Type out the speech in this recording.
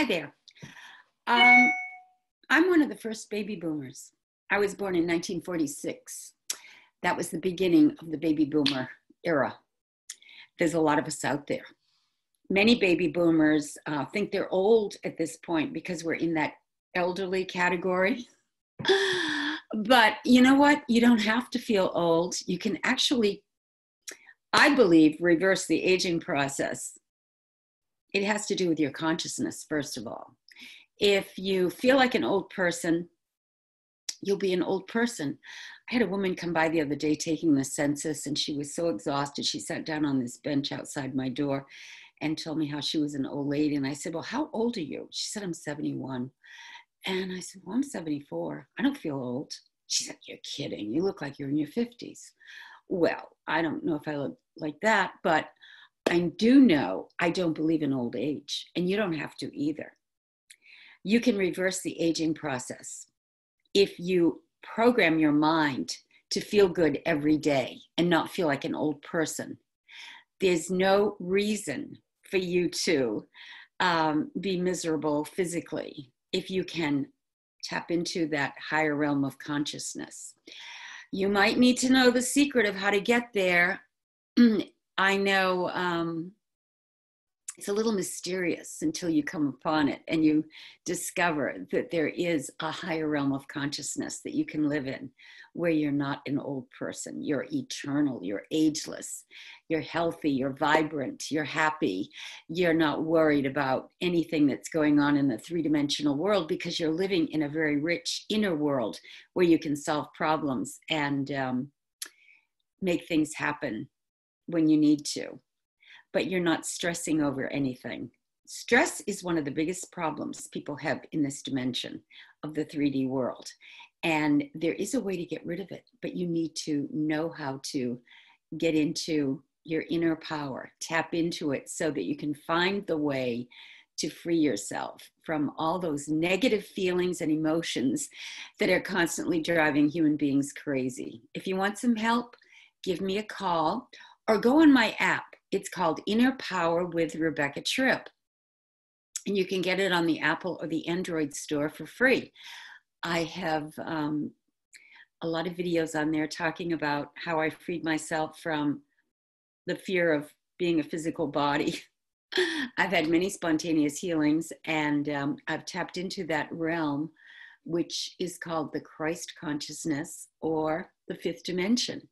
Hi there. Um, I'm one of the first baby boomers. I was born in 1946. That was the beginning of the baby boomer era. There's a lot of us out there. Many baby boomers uh, think they're old at this point because we're in that elderly category. but you know what? You don't have to feel old. You can actually, I believe, reverse the aging process. It has to do with your consciousness, first of all. If you feel like an old person, you'll be an old person. I had a woman come by the other day taking the census, and she was so exhausted. She sat down on this bench outside my door and told me how she was an old lady. And I said, Well, how old are you? She said, I'm 71. And I said, Well, I'm 74. I don't feel old. She said, You're kidding. You look like you're in your 50s. Well, I don't know if I look like that, but I do know I don't believe in old age, and you don't have to either. You can reverse the aging process if you program your mind to feel good every day and not feel like an old person. There's no reason for you to um, be miserable physically if you can tap into that higher realm of consciousness. You might need to know the secret of how to get there. I know um, it's a little mysterious until you come upon it and you discover that there is a higher realm of consciousness that you can live in where you're not an old person. You're eternal. You're ageless. You're healthy. You're vibrant. You're happy. You're not worried about anything that's going on in the three-dimensional world because you're living in a very rich inner world where you can solve problems and um, make things happen when you need to but you're not stressing over anything. Stress is one of the biggest problems people have in this dimension of the 3D world. And there is a way to get rid of it, but you need to know how to get into your inner power, tap into it so that you can find the way to free yourself from all those negative feelings and emotions that are constantly driving human beings crazy. If you want some help, give me a call or go on my app. It's called Inner Power with Rebecca Tripp. And you can get it on the Apple or the Android store for free. I have um, a lot of videos on there talking about how I freed myself from the fear of being a physical body. I've had many spontaneous healings and um, I've tapped into that realm, which is called the Christ consciousness or the fifth dimension.